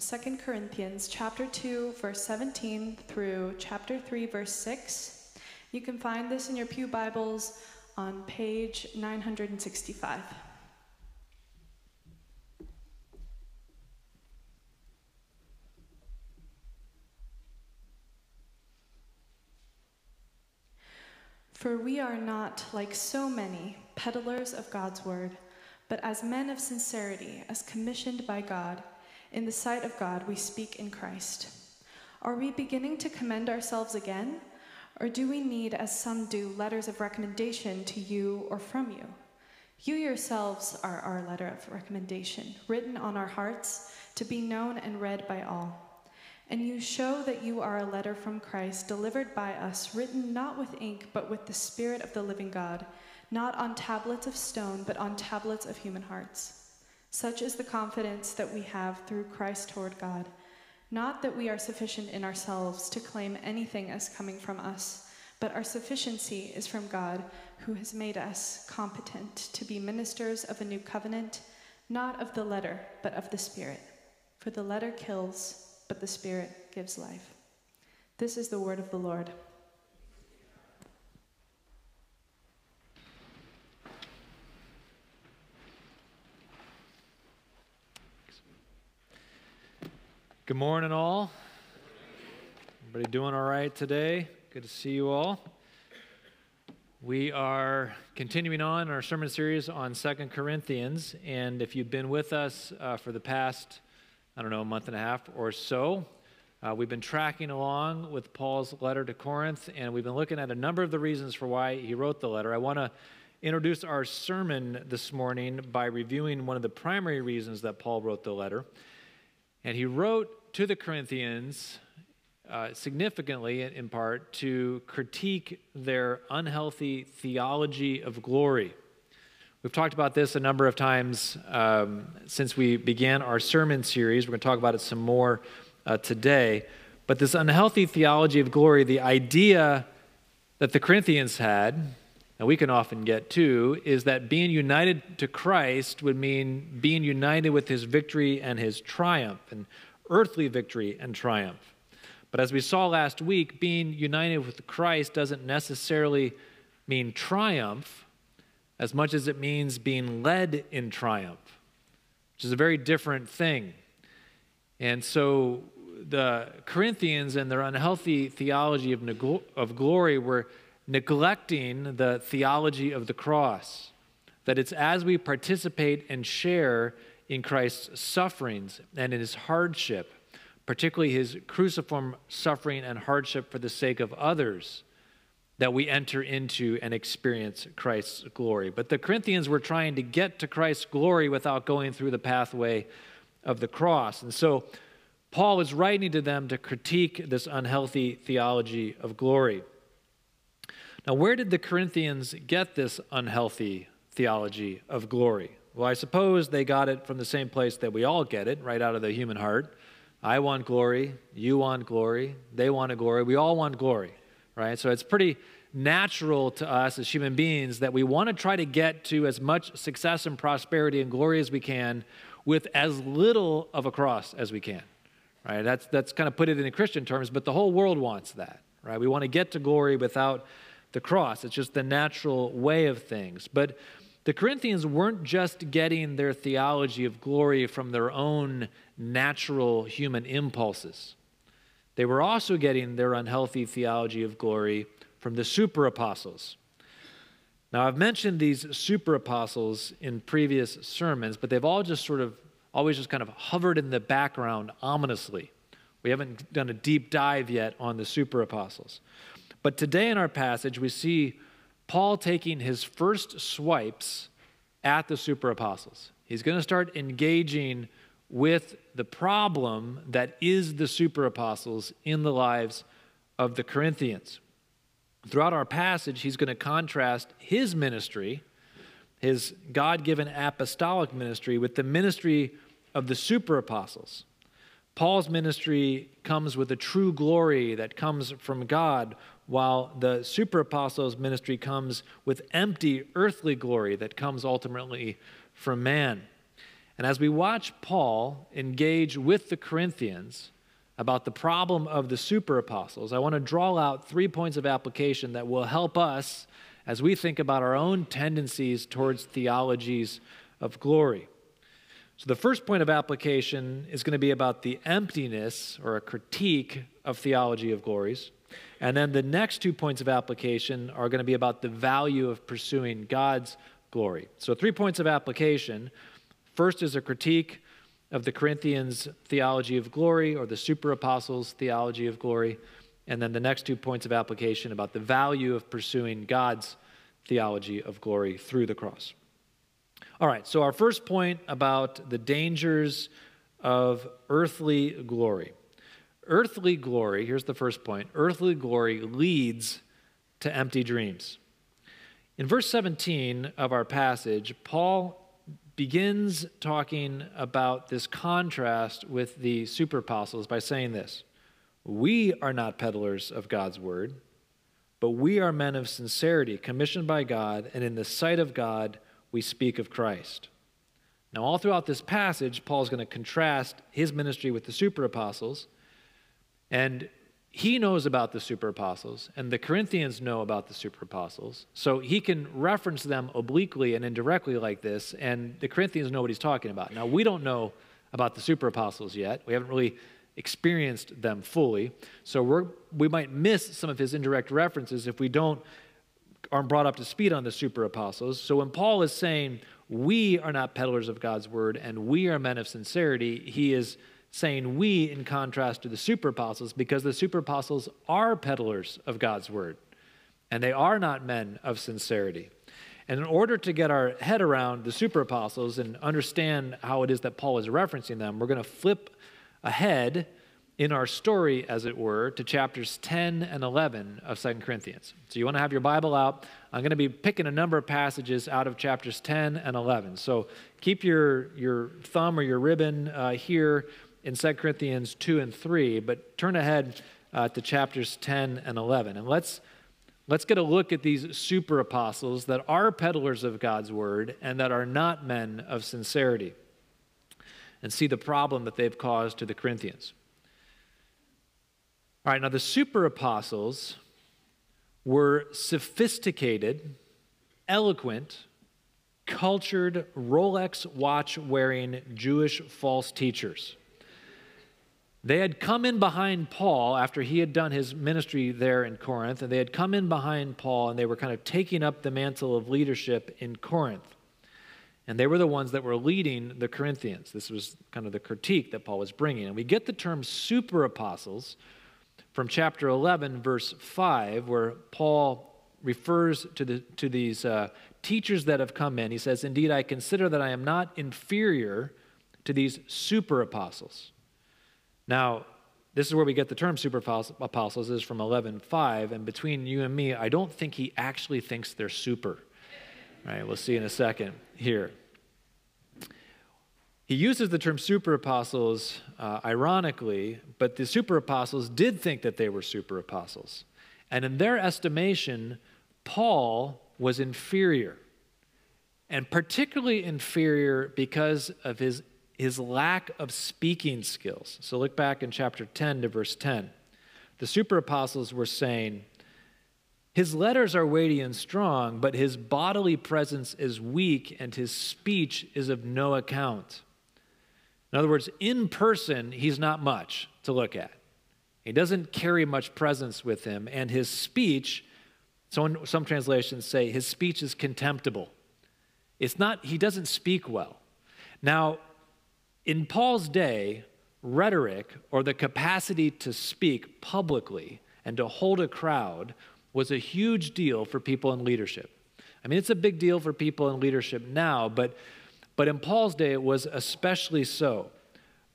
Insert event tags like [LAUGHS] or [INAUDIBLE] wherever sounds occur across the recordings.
2 Corinthians chapter 2 verse 17 through chapter 3 verse 6. You can find this in your Pew Bibles on page 965. For we are not like so many peddlers of God's word, but as men of sincerity, as commissioned by God, in the sight of God, we speak in Christ. Are we beginning to commend ourselves again? Or do we need, as some do, letters of recommendation to you or from you? You yourselves are our letter of recommendation, written on our hearts to be known and read by all. And you show that you are a letter from Christ, delivered by us, written not with ink, but with the Spirit of the living God, not on tablets of stone, but on tablets of human hearts. Such is the confidence that we have through Christ toward God. Not that we are sufficient in ourselves to claim anything as coming from us, but our sufficiency is from God, who has made us competent to be ministers of a new covenant, not of the letter, but of the Spirit. For the letter kills, but the Spirit gives life. This is the word of the Lord. Good morning, all. Everybody doing all right today? Good to see you all. We are continuing on our sermon series on Second Corinthians, and if you've been with us uh, for the past, I don't know, a month and a half or so, uh, we've been tracking along with Paul's letter to Corinth, and we've been looking at a number of the reasons for why he wrote the letter. I want to introduce our sermon this morning by reviewing one of the primary reasons that Paul wrote the letter. And he wrote to the Corinthians uh, significantly, in part, to critique their unhealthy theology of glory. We've talked about this a number of times um, since we began our sermon series. We're going to talk about it some more uh, today. But this unhealthy theology of glory, the idea that the Corinthians had, and we can often get too, is that being united to Christ would mean being united with his victory and his triumph, and earthly victory and triumph. But as we saw last week, being united with Christ doesn't necessarily mean triumph as much as it means being led in triumph, which is a very different thing. And so the Corinthians and their unhealthy theology of, of glory were neglecting the theology of the cross. That it's as we participate and share in Christ's sufferings and in his hardship, particularly his cruciform suffering and hardship for the sake of others, that we enter into and experience Christ's glory. But the Corinthians were trying to get to Christ's glory without going through the pathway of the cross. And so Paul is writing to them to critique this unhealthy theology of glory. Now, where did the Corinthians get this unhealthy theology of glory? Well, I suppose they got it from the same place that we all get it, right out of the human heart. I want glory, you want glory, they want a glory, we all want glory, right? So it's pretty natural to us as human beings that we want to try to get to as much success and prosperity and glory as we can with as little of a cross as we can, right? That's, that's kind of put it in Christian terms, but the whole world wants that, right? We want to get to glory without the cross. It's just the natural way of things. But the Corinthians weren't just getting their theology of glory from their own natural human impulses. They were also getting their unhealthy theology of glory from the super apostles. Now, I've mentioned these super apostles in previous sermons, but they've all just sort of always just kind of hovered in the background ominously. We haven't done a deep dive yet on the super apostles. But today in our passage, we see Paul taking his first swipes at the super apostles. He's going to start engaging with the problem that is the super apostles in the lives of the Corinthians. Throughout our passage, he's going to contrast his ministry, his God given apostolic ministry, with the ministry of the super apostles. Paul's ministry comes with a true glory that comes from God, while the super apostles' ministry comes with empty earthly glory that comes ultimately from man. And as we watch Paul engage with the Corinthians about the problem of the super apostles, I want to draw out three points of application that will help us as we think about our own tendencies towards theologies of glory. So, the first point of application is going to be about the emptiness or a critique of theology of glories. And then the next two points of application are going to be about the value of pursuing God's glory. So, three points of application. First is a critique of the Corinthians' theology of glory or the super apostles' theology of glory. And then the next two points of application about the value of pursuing God's theology of glory through the cross. All right, so our first point about the dangers of earthly glory. Earthly glory, here's the first point earthly glory leads to empty dreams. In verse 17 of our passage, Paul begins talking about this contrast with the super apostles by saying this We are not peddlers of God's word, but we are men of sincerity, commissioned by God, and in the sight of God, we speak of Christ. Now, all throughout this passage, Paul's going to contrast his ministry with the super apostles. And he knows about the super apostles, and the Corinthians know about the super apostles. So he can reference them obliquely and indirectly like this, and the Corinthians know what he's talking about. Now, we don't know about the super apostles yet. We haven't really experienced them fully. So we we might miss some of his indirect references if we don't aren't brought up to speed on the super apostles. So when Paul is saying we are not peddlers of God's word and we are men of sincerity, he is saying we in contrast to the super apostles because the super apostles are peddlers of God's word and they are not men of sincerity. And in order to get our head around the super apostles and understand how it is that Paul is referencing them, we're going to flip ahead in our story, as it were, to chapters 10 and 11 of 2 Corinthians. So you want to have your Bible out. I'm going to be picking a number of passages out of chapters 10 and 11. So keep your, your thumb or your ribbon uh, here in 2 Corinthians 2 and 3, but turn ahead uh, to chapters 10 and 11. And let's, let's get a look at these super apostles that are peddlers of God's word and that are not men of sincerity and see the problem that they've caused to the Corinthians. All right, now the super apostles were sophisticated, eloquent, cultured, Rolex watch wearing Jewish false teachers. They had come in behind Paul after he had done his ministry there in Corinth, and they had come in behind Paul and they were kind of taking up the mantle of leadership in Corinth. And they were the ones that were leading the Corinthians. This was kind of the critique that Paul was bringing. And we get the term super apostles from chapter 11, verse 5, where Paul refers to, the, to these uh, teachers that have come in. He says, Indeed, I consider that I am not inferior to these super apostles. Now, this is where we get the term super apostles is from 11.5 and between you and me i don't think he actually thinks they're super right we'll see in a second here he uses the term super apostles uh, ironically, but the super apostles did think that they were super apostles. And in their estimation, Paul was inferior, and particularly inferior because of his, his lack of speaking skills. So look back in chapter 10 to verse 10. The super apostles were saying, His letters are weighty and strong, but his bodily presence is weak, and his speech is of no account. In other words, in person, he's not much to look at. He doesn't carry much presence with him, and his speech, some, some translations say his speech is contemptible. It's not, he doesn't speak well. Now, in Paul's day, rhetoric or the capacity to speak publicly and to hold a crowd was a huge deal for people in leadership. I mean, it's a big deal for people in leadership now, but but in Paul's day, it was especially so.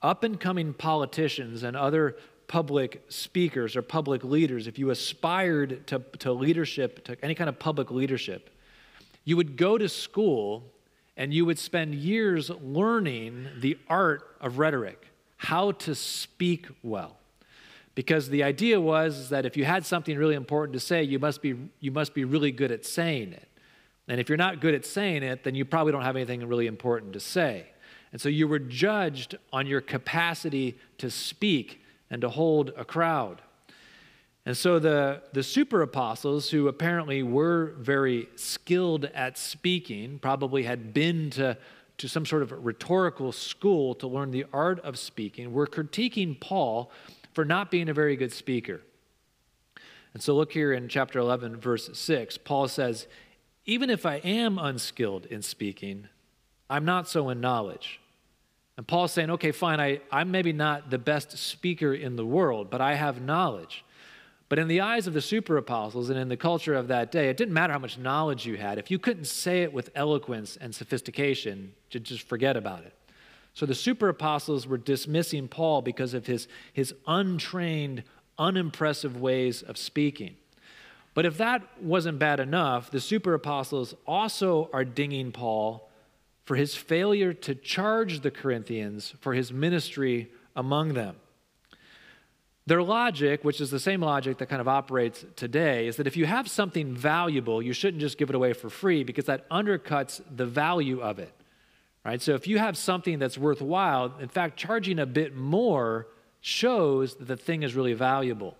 Up and coming politicians and other public speakers or public leaders, if you aspired to, to leadership, to any kind of public leadership, you would go to school and you would spend years learning the art of rhetoric, how to speak well. Because the idea was that if you had something really important to say, you must be, you must be really good at saying it. And if you're not good at saying it, then you probably don't have anything really important to say. And so you were judged on your capacity to speak and to hold a crowd. And so the, the super apostles, who apparently were very skilled at speaking, probably had been to, to some sort of rhetorical school to learn the art of speaking, were critiquing Paul for not being a very good speaker. And so look here in chapter 11, verse 6. Paul says, Even if I am unskilled in speaking, I'm not so in knowledge. And Paul's saying, Okay, fine, I, I'm maybe not the best speaker in the world, but I have knowledge. But in the eyes of the super apostles and in the culture of that day, it didn't matter how much knowledge you had. If you couldn't say it with eloquence and sophistication, just forget about it. So the super apostles were dismissing Paul because of his, his untrained, unimpressive ways of speaking. But if that wasn't bad enough, the super apostles also are dinging Paul for his failure to charge the Corinthians for his ministry among them. Their logic, which is the same logic that kind of operates today, is that if you have something valuable, you shouldn't just give it away for free because that undercuts the value of it. Right? So if you have something that's worthwhile, in fact, charging a bit more shows that the thing is really valuable.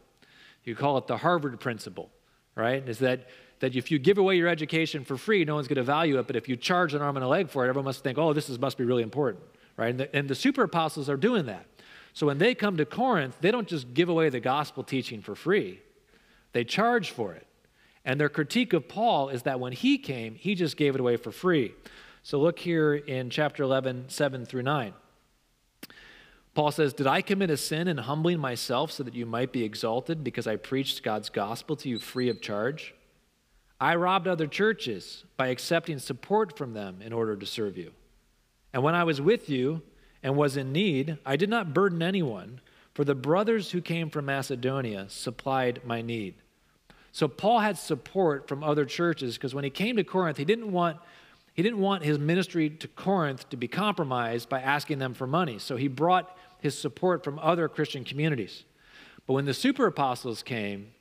You call it the Harvard principle, right? Is that that if you give away your education for free, no one's going to value it, but if you charge an arm and a leg for it, everyone must think, oh, this is, must be really important, right? And the, and the super apostles are doing that. So when they come to Corinth, they don't just give away the gospel teaching for free, they charge for it. And their critique of Paul is that when he came, he just gave it away for free. So look here in chapter 11, 7 through 9. Paul says, Did I commit a sin in humbling myself so that you might be exalted because I preached God's gospel to you free of charge? I robbed other churches by accepting support from them in order to serve you. And when I was with you, and was in need, I did not burden anyone, for the brothers who came from Macedonia supplied my need. So Paul had support from other churches because when he came to Corinth, he didn't want he didn't want his ministry to Corinth to be compromised by asking them for money. So he brought his support from other Christian communities. But when the super apostles came,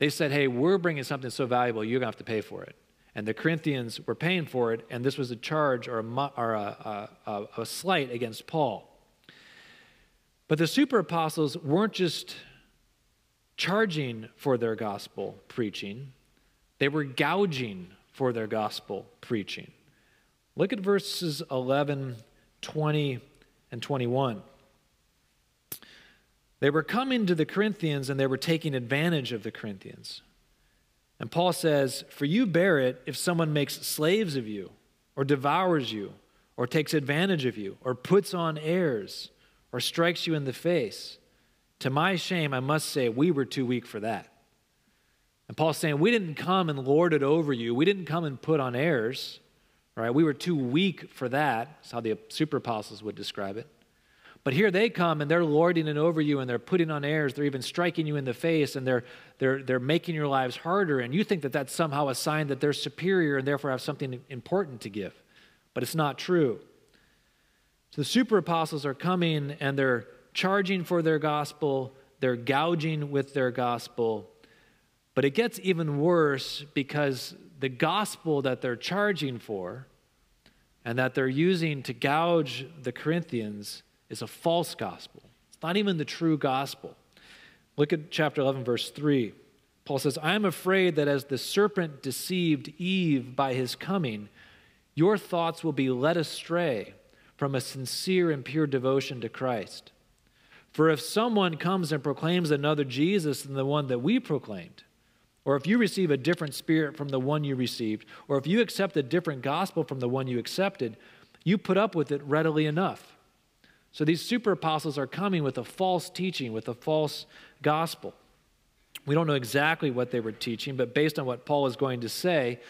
they said, "Hey, we're bringing something so valuable, you're going to have to pay for it." and the Corinthians were paying for it, and this was a charge or a, or a, a, a slight against Paul. But the super apostles weren't just charging for their gospel preaching, they were gouging for their gospel preaching. Look at verses 11, 20, and 21. They were coming to the Corinthians and they were taking advantage of the Corinthians. And Paul says, For you bear it if someone makes slaves of you, or devours you, or takes advantage of you, or puts on airs, or strikes you in the face. To my shame, I must say, we were too weak for that. And Paul's saying, We didn't come and lord it over you. We didn't come and put on airs. Right? We were too weak for that. That's how the super apostles would describe it. But here they come and they're lording it over you and they're putting on airs. They're even striking you in the face and they're, they're, they're making your lives harder. And you think that that's somehow a sign that they're superior and therefore have something important to give. But it's not true. So the super apostles are coming and they're charging for their gospel, they're gouging with their gospel. But it gets even worse because the gospel that they're charging for and that they're using to gouge the Corinthians is a false gospel. It's not even the true gospel. Look at chapter 11, verse 3. Paul says, I am afraid that as the serpent deceived Eve by his coming, your thoughts will be led astray from a sincere and pure devotion to Christ. For if someone comes and proclaims another Jesus than the one that we proclaimed, or if you receive a different spirit from the one you received, or if you accept a different gospel from the one you accepted, you put up with it readily enough. So these super apostles are coming with a false teaching, with a false gospel. We don't know exactly what they were teaching, but based on what Paul is going to say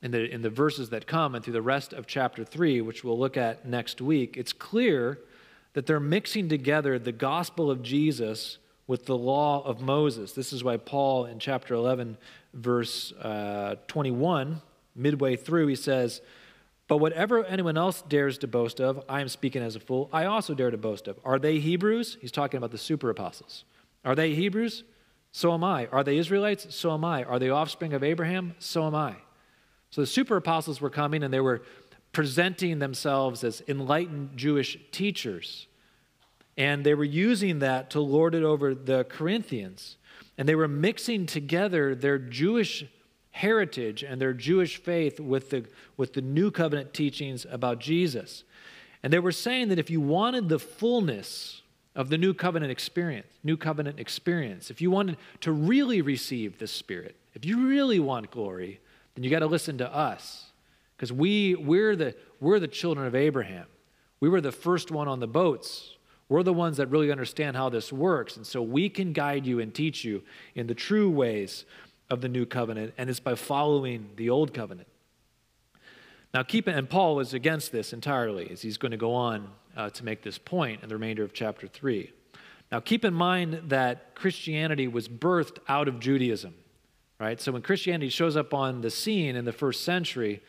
in the, in the verses that come and through the rest of chapter 3, which we'll look at next week, it's clear that they're mixing together the gospel of Jesus with the law of Moses. This is why Paul in chapter 11, verse uh, 21, midway through, he says, but whatever anyone else dares to boast of, I am speaking as a fool, I also dare to boast of. Are they Hebrews? He's talking about the super apostles. Are they Hebrews? So am I. Are they Israelites? So am I. Are they offspring of Abraham? So am I. So the super apostles were coming and they were presenting themselves as enlightened Jewish teachers. And they were using that to lord it over the Corinthians. And they were mixing together their Jewish heritage and their Jewish faith with the, with the new covenant teachings about Jesus. And they were saying that if you wanted the fullness of the new covenant experience, new covenant experience, if you wanted to really receive the Spirit, if you really want glory, then you got to listen to us. Because we, we're, the, we're the children of Abraham. We were the first one on the boats. We're the ones that really understand how this works. And so we can guide you and teach you in the true ways of the new covenant, and it's by following the old covenant. Now, keep it, and Paul is against this entirely, as he's going to go on uh, to make this point in the remainder of chapter 3. Now, keep in mind that Christianity was birthed out of Judaism, right? So when Christianity shows up on the scene in the first century,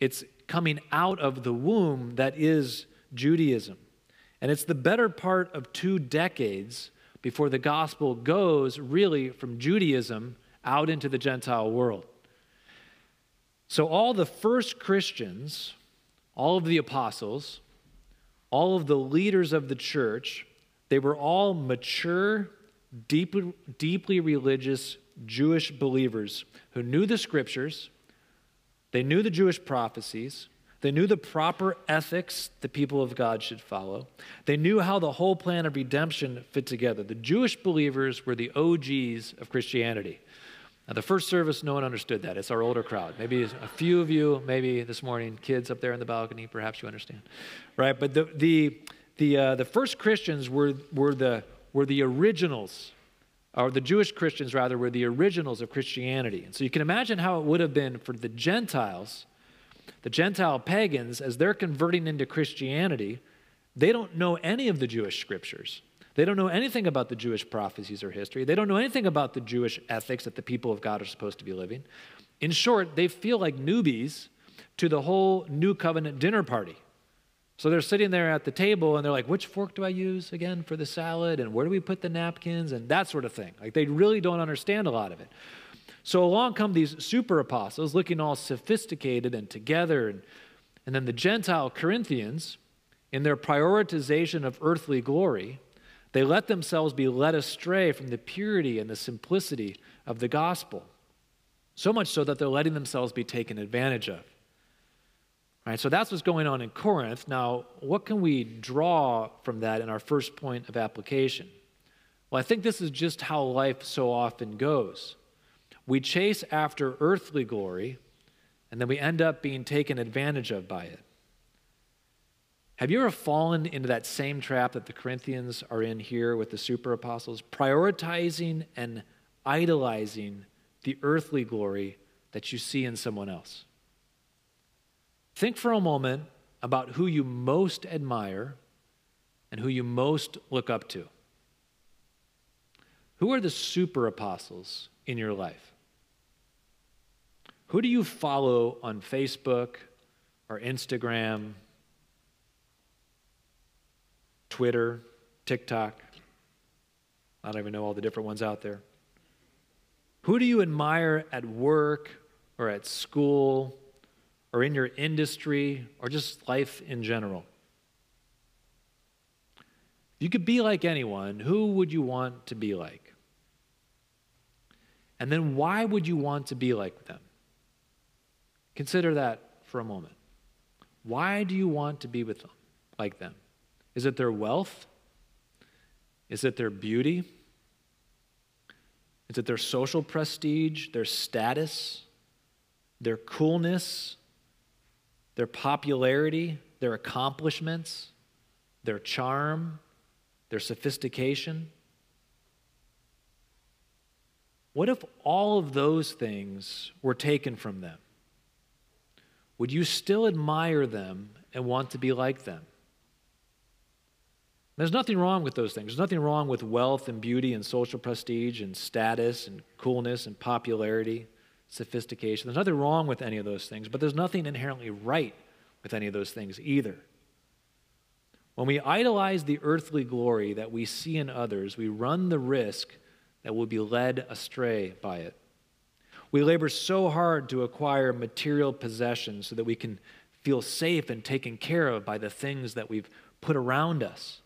it's coming out of the womb that is Judaism. And it's the better part of two decades before the gospel goes really from Judaism out into the Gentile world. So, all the first Christians, all of the apostles, all of the leaders of the church, they were all mature, deeply, deeply religious Jewish believers who knew the scriptures, they knew the Jewish prophecies, they knew the proper ethics the people of God should follow. They knew how the whole plan of redemption fit together. The Jewish believers were the OGs of Christianity. Now, the first service, no one understood that. It's our older crowd. Maybe a few of you, maybe this morning, kids up there in the balcony, perhaps you understand. Right? But the, the, the, uh, the first Christians were, were, the, were the originals, or the Jewish Christians, rather, were the originals of Christianity. And so you can imagine how it would have been for the Gentiles, the Gentile pagans, as they're converting into Christianity, they don't know any of the Jewish scriptures. They don't know anything about the Jewish prophecies or history. They don't know anything about the Jewish ethics that the people of God are supposed to be living. In short, they feel like newbies to the whole new covenant dinner party. So they're sitting there at the table and they're like, which fork do I use again for the salad? And where do we put the napkins? And that sort of thing. Like they really don't understand a lot of it. So along come these super apostles looking all sophisticated and together. And, and then the Gentile Corinthians, in their prioritization of earthly glory, they let themselves be led astray from the purity and the simplicity of the gospel. So much so that they're letting themselves be taken advantage of. Right, so that's what's going on in Corinth. Now, what can we draw from that in our first point of application? Well, I think this is just how life so often goes. We chase after earthly glory, and then we end up being taken advantage of by it. Have you ever fallen into that same trap that the Corinthians are in here with the super apostles, prioritizing and idolizing the earthly glory that you see in someone else? Think for a moment about who you most admire and who you most look up to. Who are the super apostles in your life? Who do you follow on Facebook or Instagram Twitter, TikTok. I don't even know all the different ones out there. Who do you admire at work or at school or in your industry or just life in general? If you could be like anyone, who would you want to be like? And then why would you want to be like them? Consider that for a moment. Why do you want to be with them, like them? Is it their wealth? Is it their beauty? Is it their social prestige, their status, their coolness, their popularity, their accomplishments, their charm, their sophistication? What if all of those things were taken from them? Would you still admire them and want to be like them? There's nothing wrong with those things. There's nothing wrong with wealth and beauty and social prestige and status and coolness and popularity, sophistication. There's nothing wrong with any of those things, but there's nothing inherently right with any of those things either. When we idolize the earthly glory that we see in others, we run the risk that we'll be led astray by it. We labor so hard to acquire material possessions so that we can feel safe and taken care of by the things that we've put around us.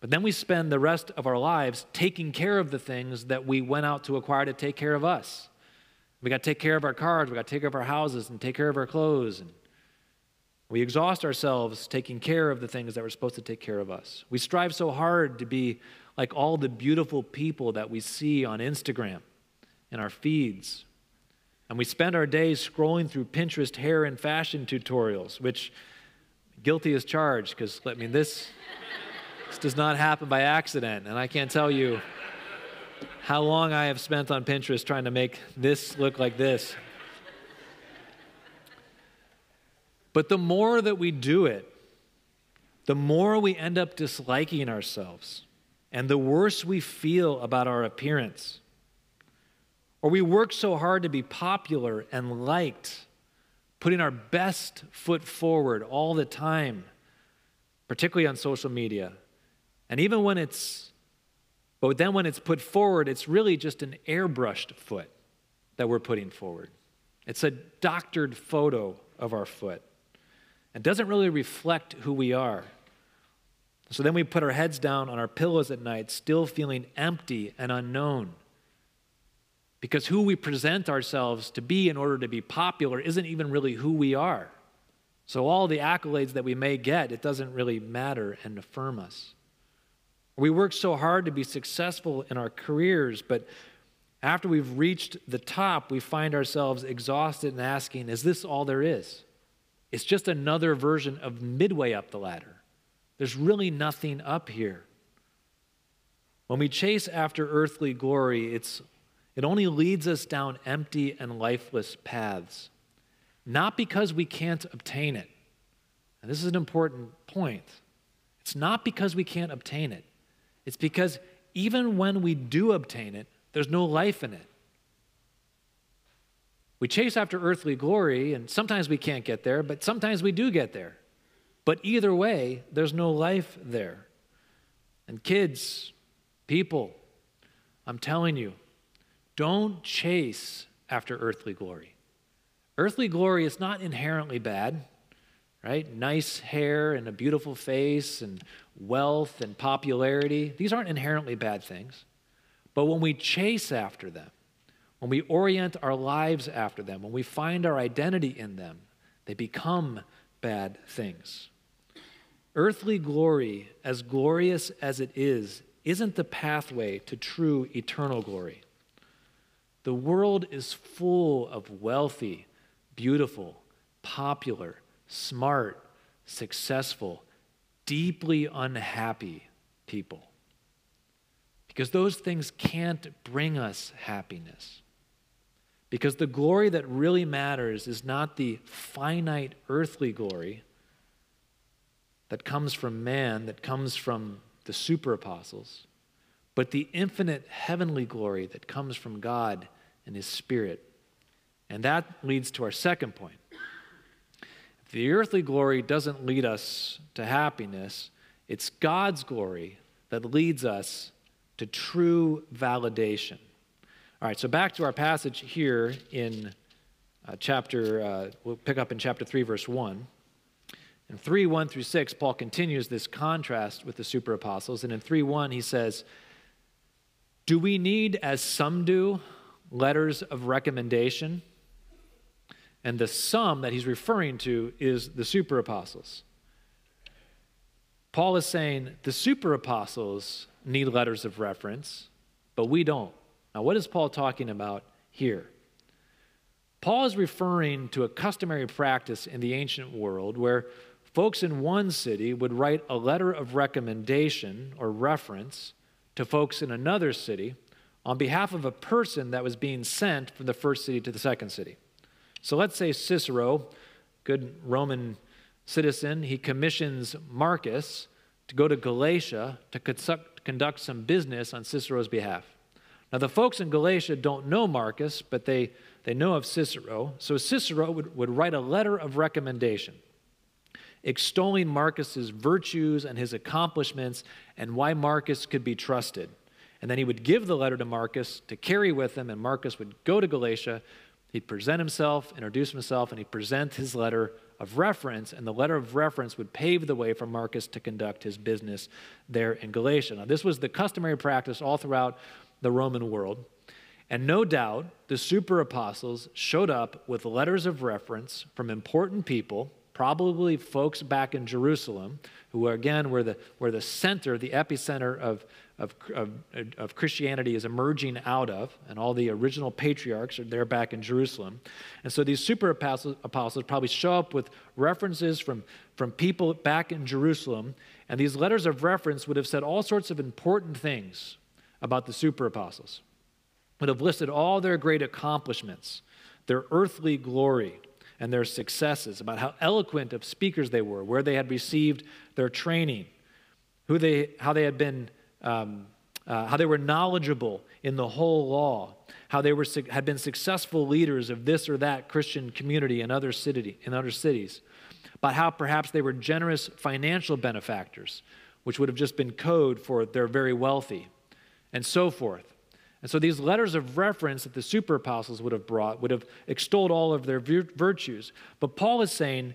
But then we spend the rest of our lives taking care of the things that we went out to acquire to take care of us. We got to take care of our cars, we got to take care of our houses and take care of our clothes. And we exhaust ourselves taking care of the things that were supposed to take care of us. We strive so hard to be like all the beautiful people that we see on Instagram and our feeds. And we spend our days scrolling through Pinterest hair and fashion tutorials, which guilty as charged, because I mean, this, this does not happen by accident. And I can't tell you how long I have spent on Pinterest trying to make this look like this. But the more that we do it, the more we end up disliking ourselves and the worse we feel about our appearance. Or we work so hard to be popular and liked, putting our best foot forward all the time, particularly on social media. And even when it's, but then when it's put forward, it's really just an airbrushed foot that we're putting forward. It's a doctored photo of our foot. It doesn't really reflect who we are. So then we put our heads down on our pillows at night, still feeling empty and unknown. Because who we present ourselves to be in order to be popular isn't even really who we are. So all the accolades that we may get, it doesn't really matter and affirm us. We work so hard to be successful in our careers, but after we've reached the top, we find ourselves exhausted and asking, Is this all there is? It's just another version of midway up the ladder. There's really nothing up here. When we chase after earthly glory, it's, it only leads us down empty and lifeless paths. Not because we can't obtain it. And this is an important point. It's not because we can't obtain it, it's because even when we do obtain it, there's no life in it. We chase after earthly glory, and sometimes we can't get there, but sometimes we do get there. But either way, there's no life there. And kids, people, I'm telling you, don't chase after earthly glory. Earthly glory is not inherently bad, right? Nice hair and a beautiful face and wealth and popularity. These aren't inherently bad things. But when we chase after them, when we orient our lives after them, when we find our identity in them, they become bad things. Earthly glory, as glorious as it is, isn't the pathway to true eternal glory. The world is full of wealthy, beautiful, popular, smart, successful, deeply unhappy people. Because those things can't bring us happiness. Because the glory that really matters is not the finite earthly glory that comes from man, that comes from the super apostles, but the infinite heavenly glory that comes from God and His Spirit. And that leads to our second point. If the earthly glory doesn't lead us to happiness, it's God's glory that leads us to true validation. All right, so back to our passage here in uh, chapter, uh, we'll pick up in chapter 3, verse 1. In 3, 1 through 6, Paul continues this contrast with the super apostles. And in 3, 1, he says, Do we need, as some do, letters of recommendation? And the sum that he's referring to is the super apostles. Paul is saying the super apostles need letters of reference, but we don't. Now, what is Paul talking about here? Paul is referring to a customary practice in the ancient world where folks in one city would write a letter of recommendation or reference to folks in another city on behalf of a person that was being sent from the first city to the second city. So let's say Cicero, good Roman citizen, he commissions Marcus to go to Galatia to conduct some business on Cicero's behalf. Now, the folks in Galatia don't know Marcus, but they, they know of Cicero. So Cicero would, would write a letter of recommendation, extolling Marcus's virtues and his accomplishments and why Marcus could be trusted. And then he would give the letter to Marcus to carry with him, and Marcus would go to Galatia. He'd present himself, introduce himself, and he'd present his letter of reference, and the letter of reference would pave the way for Marcus to conduct his business there in Galatia. Now, this was the customary practice all throughout the Roman world. And no doubt the super apostles showed up with letters of reference from important people, probably folks back in Jerusalem, who again were the, were the center, the epicenter of, of, of, of Christianity is emerging out of, and all the original patriarchs are there back in Jerusalem. And so these super apostles, apostles probably show up with references from, from people back in Jerusalem, and these letters of reference would have said all sorts of important things about the super apostles, would have listed all their great accomplishments, their earthly glory, and their successes, about how eloquent of speakers they were, where they had received their training, who they, how they had been um, uh, how they were knowledgeable in the whole law, how they were, had been successful leaders of this or that Christian community in other, city, in other cities, but how perhaps they were generous financial benefactors, which would have just been code for they're very wealthy, and so forth. And so these letters of reference that the super apostles would have brought would have extolled all of their virtues. But Paul is saying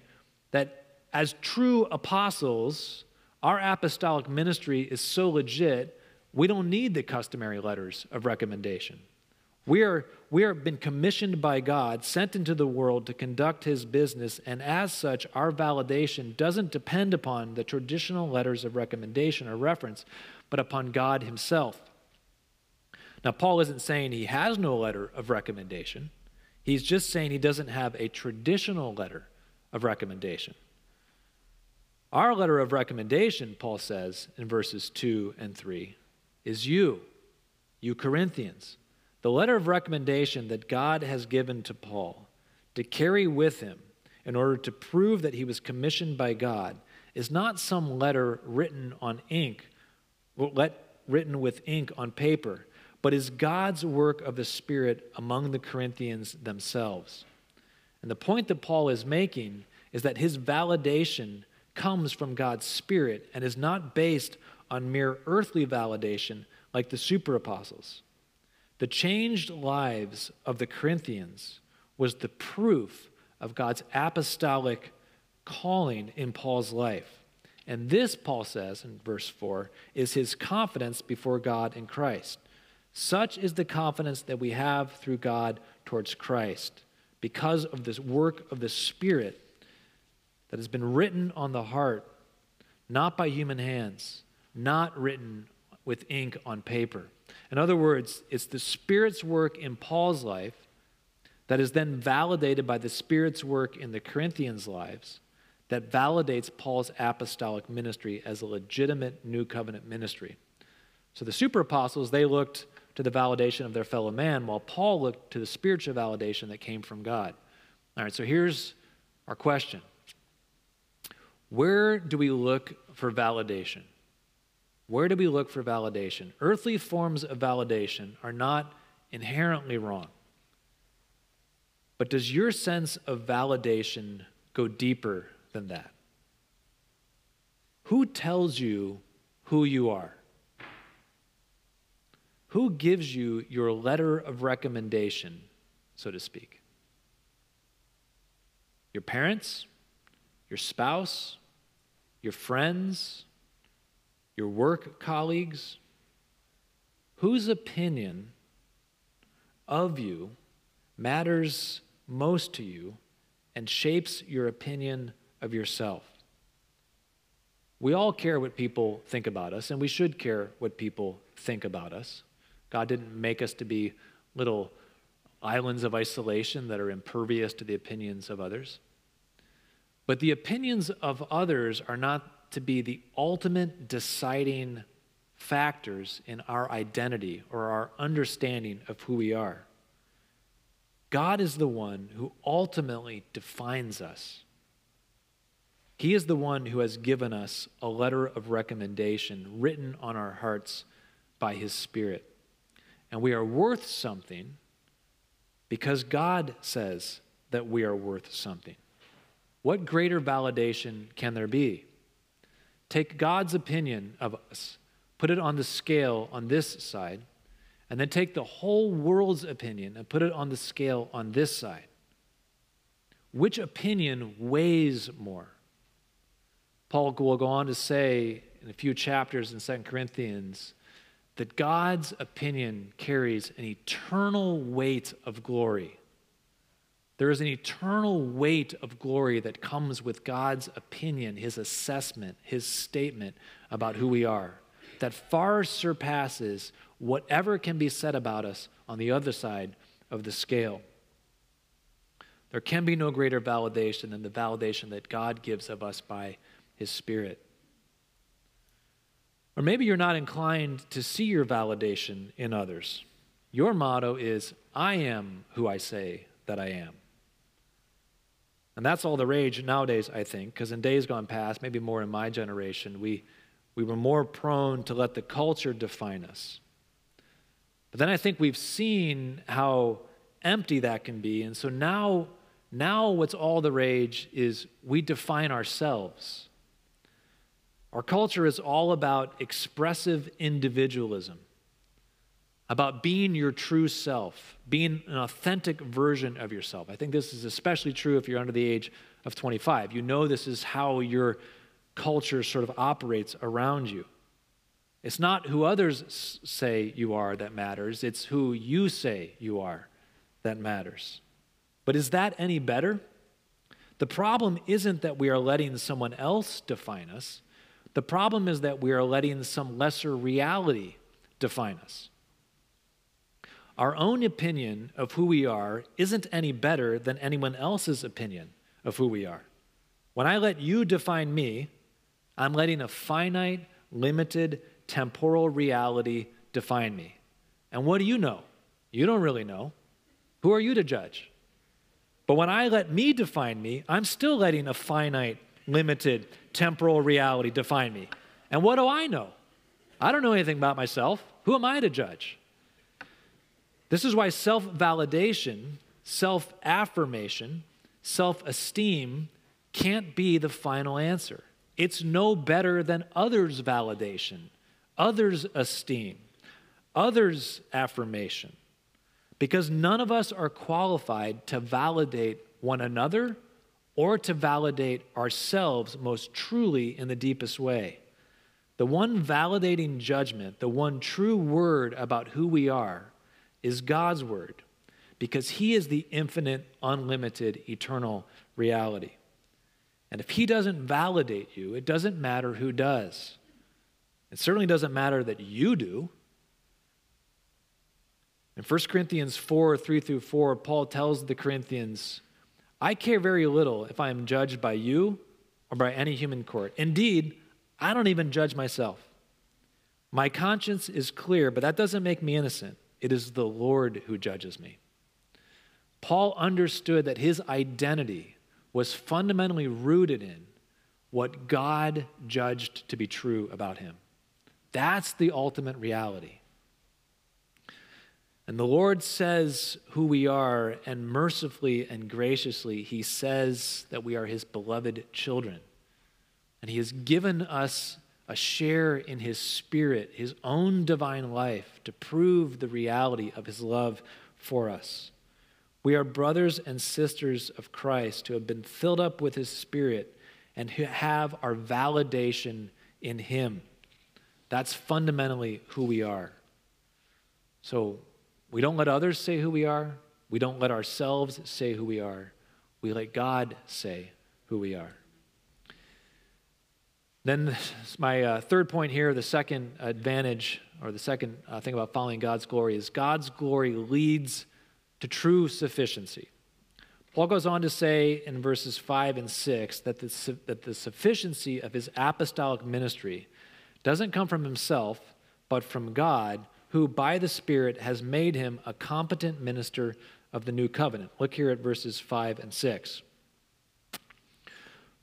that as true apostles, our apostolic ministry is so legit, we don't need the customary letters of recommendation. We are, we are been commissioned by God, sent into the world to conduct his business, and as such, our validation doesn't depend upon the traditional letters of recommendation or reference, but upon God himself. Now, Paul isn't saying he has no letter of recommendation. He's just saying he doesn't have a traditional letter of recommendation. Our letter of recommendation, Paul says in verses 2 and 3, is you, you Corinthians. The letter of recommendation that God has given to Paul to carry with him in order to prove that he was commissioned by God is not some letter written on ink, written with ink on paper, but is God's work of the Spirit among the Corinthians themselves. And the point that Paul is making is that his validation comes from God's Spirit and is not based on mere earthly validation like the super apostles. The changed lives of the Corinthians was the proof of God's apostolic calling in Paul's life. And this, Paul says in verse 4, is his confidence before God in Christ. Such is the confidence that we have through God towards Christ because of this work of the Spirit that has been written on the heart, not by human hands, not written with ink on paper. In other words, it's the Spirit's work in Paul's life that is then validated by the Spirit's work in the Corinthians' lives that validates Paul's apostolic ministry as a legitimate new covenant ministry. So the super apostles, they looked to the validation of their fellow man, while Paul looked to the spiritual validation that came from God. All right, so here's our question where do we look for validation? Where do we look for validation? Earthly forms of validation are not inherently wrong. But does your sense of validation go deeper than that? Who tells you who you are? Who gives you your letter of recommendation, so to speak? Your parents? Your spouse? Your friends, your work colleagues? Whose opinion of you matters most to you and shapes your opinion of yourself? We all care what people think about us, and we should care what people think about us. God didn't make us to be little islands of isolation that are impervious to the opinions of others. But the opinions of others are not to be the ultimate deciding factors in our identity or our understanding of who we are. God is the one who ultimately defines us. He is the one who has given us a letter of recommendation written on our hearts by His Spirit. And we are worth something because God says that we are worth something. What greater validation can there be? Take God's opinion of us, put it on the scale on this side, and then take the whole world's opinion and put it on the scale on this side. which opinion weighs more? Paul will go on to say in a few chapters in 2 Corinthians that God's opinion carries an eternal weight of glory. There is an eternal weight of glory that comes with God's opinion, his assessment, his statement about who we are, that far surpasses whatever can be said about us on the other side of the scale. There can be no greater validation than the validation that God gives of us by his Spirit. Or maybe you're not inclined to see your validation in others. Your motto is, I am who I say that I am. And that's all the rage nowadays, I think, because in days gone past, maybe more in my generation, we, we were more prone to let the culture define us. But then I think we've seen how empty that can be. And so now, now what's all the rage is we define ourselves. Our culture is all about expressive individualism, about being your true self, being an authentic version of yourself. I think this is especially true if you're under the age of 25. You know this is how your culture sort of operates around you. It's not who others say you are that matters, it's who you say you are that matters. But is that any better? The problem isn't that we are letting someone else define us. The problem is that we are letting some lesser reality define us. Our own opinion of who we are isn't any better than anyone else's opinion of who we are. When I let you define me, I'm letting a finite, limited, temporal reality define me. And what do you know? You don't really know. Who are you to judge? But when I let me define me, I'm still letting a finite, limited, temporal reality define me. And what do I know? I don't know anything about myself. Who am I to judge? This is why self validation, self affirmation, self esteem can't be the final answer. It's no better than others' validation, others' esteem, others' affirmation, because none of us are qualified to validate one another or to validate ourselves most truly in the deepest way. The one validating judgment, the one true word about who we are, is God's word, because He is the infinite, unlimited, eternal reality. And if He doesn't validate you, it doesn't matter who does. It certainly doesn't matter that you do. In 1 Corinthians 4 3 through 4, Paul tells the Corinthians, I care very little if I am judged by you or by any human court. Indeed, I don't even judge myself. My conscience is clear, but that doesn't make me innocent. It is the Lord who judges me. Paul understood that his identity was fundamentally rooted in what God judged to be true about him. That's the ultimate reality. And the Lord says who we are, and mercifully and graciously, He says that we are His beloved children. And He has given us a share in His Spirit, His own divine life, to prove the reality of His love for us. We are brothers and sisters of Christ who have been filled up with His Spirit and who have our validation in Him. That's fundamentally who we are. So, we don't let others say who we are. We don't let ourselves say who we are. We let God say who we are. Then, my uh, third point here, the second advantage, or the second uh, thing about following God's glory, is God's glory leads to true sufficiency. Paul goes on to say in verses 5 and 6 that the, that the sufficiency of his apostolic ministry doesn't come from himself, but from God who by the Spirit has made him a competent minister of the new covenant. Look here at verses 5 and 6.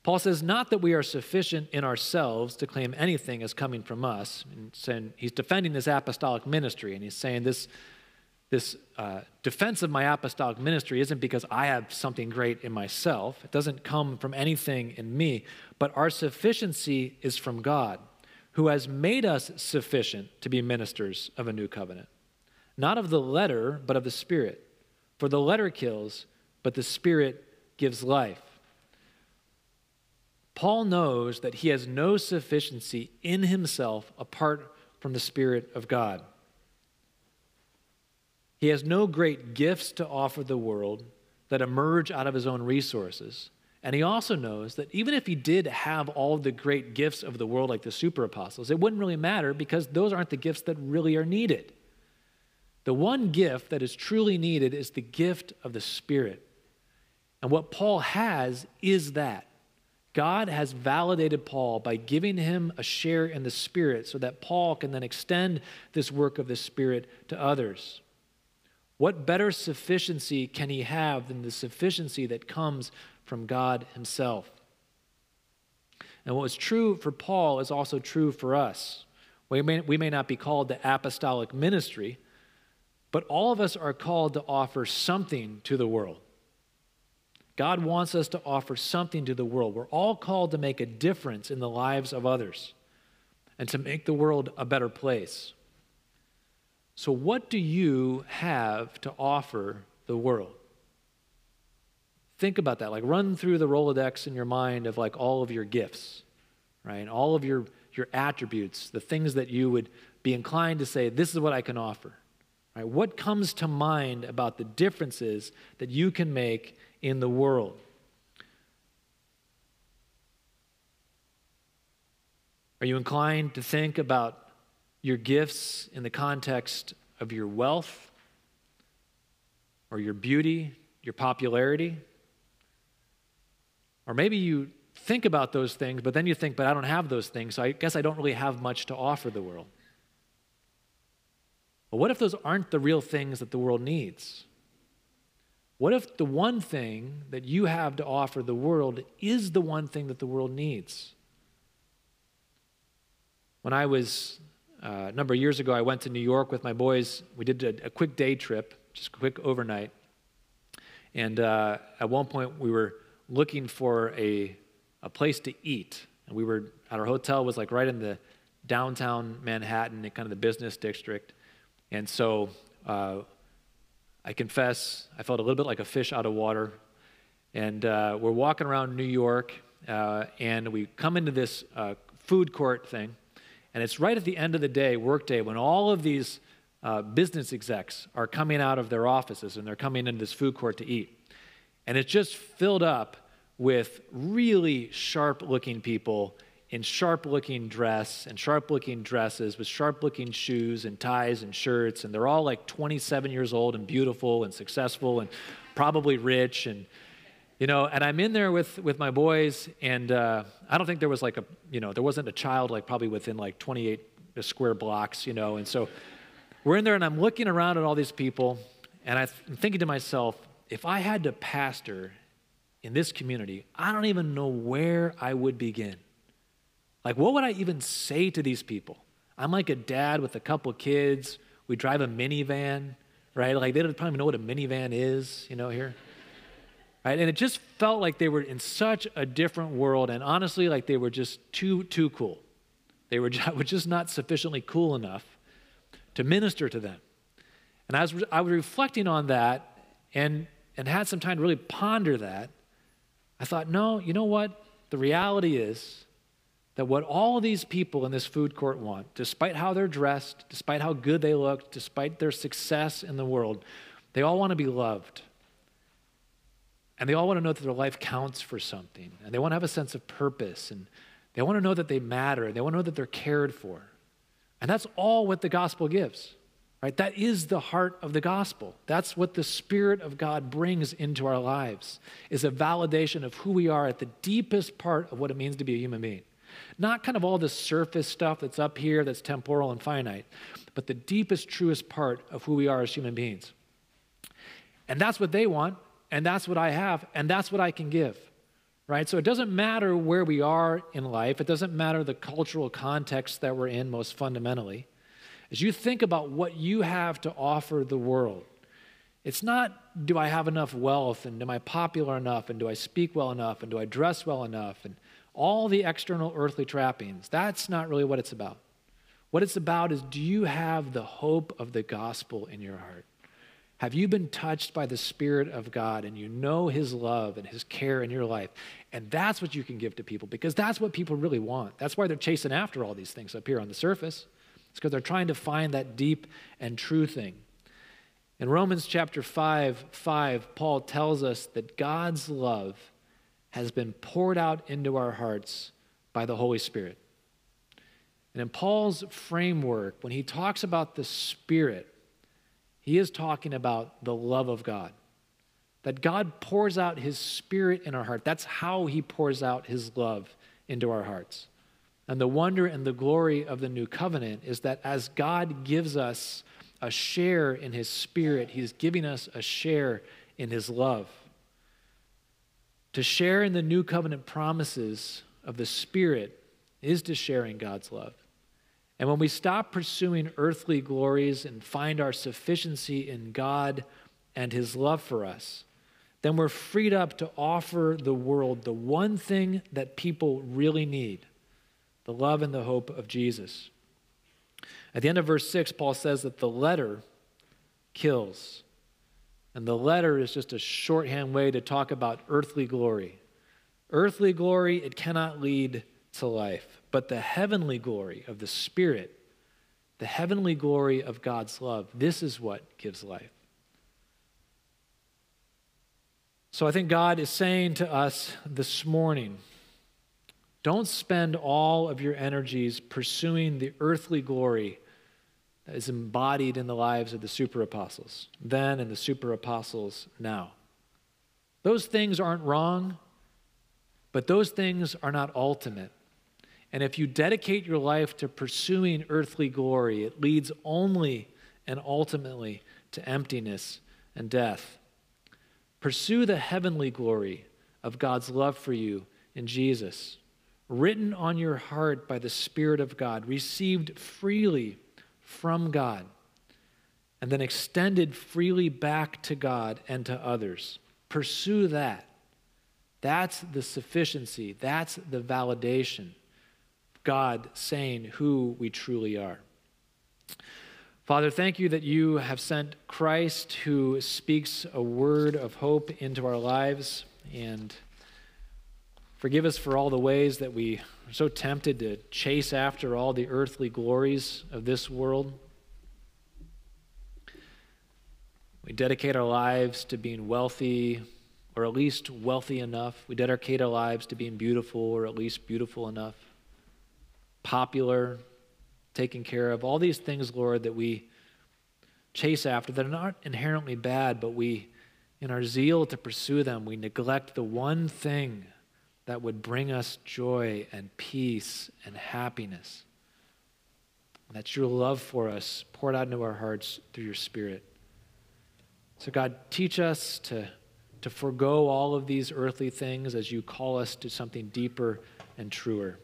Paul says, Not that we are sufficient in ourselves to claim anything as coming from us. And he's defending his apostolic ministry, and he's saying this, this uh, defense of my apostolic ministry isn't because I have something great in myself. It doesn't come from anything in me, but our sufficiency is from God who has made us sufficient to be ministers of a new covenant, not of the letter, but of the Spirit. For the letter kills, but the Spirit gives life. Paul knows that he has no sufficiency in himself apart from the Spirit of God. He has no great gifts to offer the world that emerge out of his own resources. And he also knows that even if he did have all the great gifts of the world, like the super apostles, it wouldn't really matter because those aren't the gifts that really are needed. The one gift that is truly needed is the gift of the Spirit. And what Paul has is that. God has validated Paul by giving him a share in the Spirit so that Paul can then extend this work of the Spirit to others. What better sufficiency can he have than the sufficiency that comes from God himself? And what was true for Paul is also true for us. We may, we may not be called the apostolic ministry, but all of us are called to offer something to the world. God wants us to offer something to the world. We're all called to make a difference in the lives of others and to make the world a better place. So, what do you have to offer the world? Think about that. Like, run through the Rolodex in your mind of like all of your gifts, right? All of your, your attributes, the things that you would be inclined to say, this is what I can offer. Right? What comes to mind about the differences that you can make in the world. Are you inclined to think about your gifts in the context of your wealth or your beauty, your popularity? Or maybe you think about those things, but then you think, but I don't have those things, so I guess I don't really have much to offer the world. But what if those aren't the real things that the world needs? What if the one thing that you have to offer the world is the one thing that the world needs? When I was uh, a number of years ago, I went to New York with my boys. We did a, a quick day trip, just a quick overnight. And uh, at one point, we were looking for a, a place to eat. And we were at our hotel was like right in the downtown Manhattan, kind of the business district. And so uh, I confess, I felt a little bit like a fish out of water. And uh, we're walking around New York, uh, and we come into this uh, food court thing. And it's right at the end of the day, workday, when all of these uh, business execs are coming out of their offices and they're coming into this food court to eat. And it's just filled up with really sharp looking people in sharp looking dress and sharp looking dresses with sharp looking shoes and ties and shirts. And they're all like 27 years old and beautiful and successful and probably rich. And, you know, and I'm in there with, with my boys. And uh, I don't think there was like a, you know, there wasn't a child like probably within like 28 square blocks, you know. And so we're in there and I'm looking around at all these people. And I'm thinking to myself, if I had to pastor in this community, I don't even know where I would begin. Like, what would I even say to these people? I'm like a dad with a couple kids. We drive a minivan, right? Like, they don't probably know what a minivan is, you know, here. Right? And it just felt like they were in such a different world. And honestly, like they were just too, too cool. They were [LAUGHS] just, not sufficiently cool enough to minister to them. And I was, I was reflecting on that and, and had some time to really ponder that. I thought, no, you know what? The reality is that what all these people in this food court want, despite how they're dressed, despite how good they look, despite their success in the world, they all want to be loved. And they all want to know that their life counts for something. And they want to have a sense of purpose. And they want to know that they matter. and They want to know that they're cared for. And that's all what the gospel gives. Right? That is the heart of the gospel. That's what the spirit of God brings into our lives. Is a validation of who we are at the deepest part of what it means to be a human being. Not kind of all the surface stuff that's up here that's temporal and finite, but the deepest, truest part of who we are as human beings. And that's what they want, and that's what I have, and that's what I can give. Right? So it doesn't matter where we are in life, it doesn't matter the cultural context that we're in, most fundamentally. As you think about what you have to offer the world, it's not do I have enough wealth and am I popular enough and do I speak well enough and do I dress well enough and all the external earthly trappings. That's not really what it's about. What it's about is do you have the hope of the gospel in your heart? Have you been touched by the Spirit of God and you know His love and His care in your life? And that's what you can give to people because that's what people really want. That's why they're chasing after all these things up here on the surface. It's because they're trying to find that deep and true thing. In Romans chapter 5, 5, Paul tells us that God's love has been poured out into our hearts by the Holy Spirit. And in Paul's framework, when he talks about the Spirit, he is talking about the love of God. That God pours out his spirit in our heart. That's how he pours out his love into our hearts. And the wonder and the glory of the new covenant is that as God gives us a share in his spirit, he's giving us a share in his love. To share in the new covenant promises of the spirit is to share in God's love. And when we stop pursuing earthly glories and find our sufficiency in God and His love for us, then we're freed up to offer the world the one thing that people really need the love and the hope of Jesus. At the end of verse 6, Paul says that the letter kills. And the letter is just a shorthand way to talk about earthly glory. Earthly glory, it cannot lead to life but the heavenly glory of the Spirit, the heavenly glory of God's love, this is what gives life. So I think God is saying to us this morning don't spend all of your energies pursuing the earthly glory is embodied in the lives of the super apostles, then and the super apostles now. Those things aren't wrong, but those things are not ultimate. And if you dedicate your life to pursuing earthly glory, it leads only and ultimately to emptiness and death. Pursue the heavenly glory of God's love for you in Jesus, written on your heart by the Spirit of God, received freely from God, and then extended freely back to God and to others. Pursue that. That's the sufficiency, that's the validation God saying who we truly are. Father, thank you that you have sent Christ who speaks a word of hope into our lives. And forgive us for all the ways that we are so tempted to chase after all the earthly glories of this world. We dedicate our lives to being wealthy, or at least wealthy enough. We dedicate our lives to being beautiful, or at least beautiful enough popular, taken care of, all these things, Lord, that we chase after that are not inherently bad, but we, in our zeal to pursue them, we neglect the one thing that would bring us joy and peace and happiness. And that's your love for us poured out into our hearts through your Spirit. So, God, teach us to, to forego all of these earthly things as you call us to something deeper and truer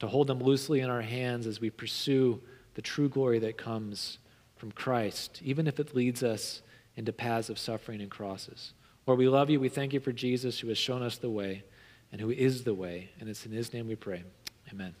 to hold them loosely in our hands as we pursue the true glory that comes from Christ, even if it leads us into paths of suffering and crosses. Lord, we love you. We thank you for Jesus who has shown us the way and who is the way. And it's in his name we pray. Amen.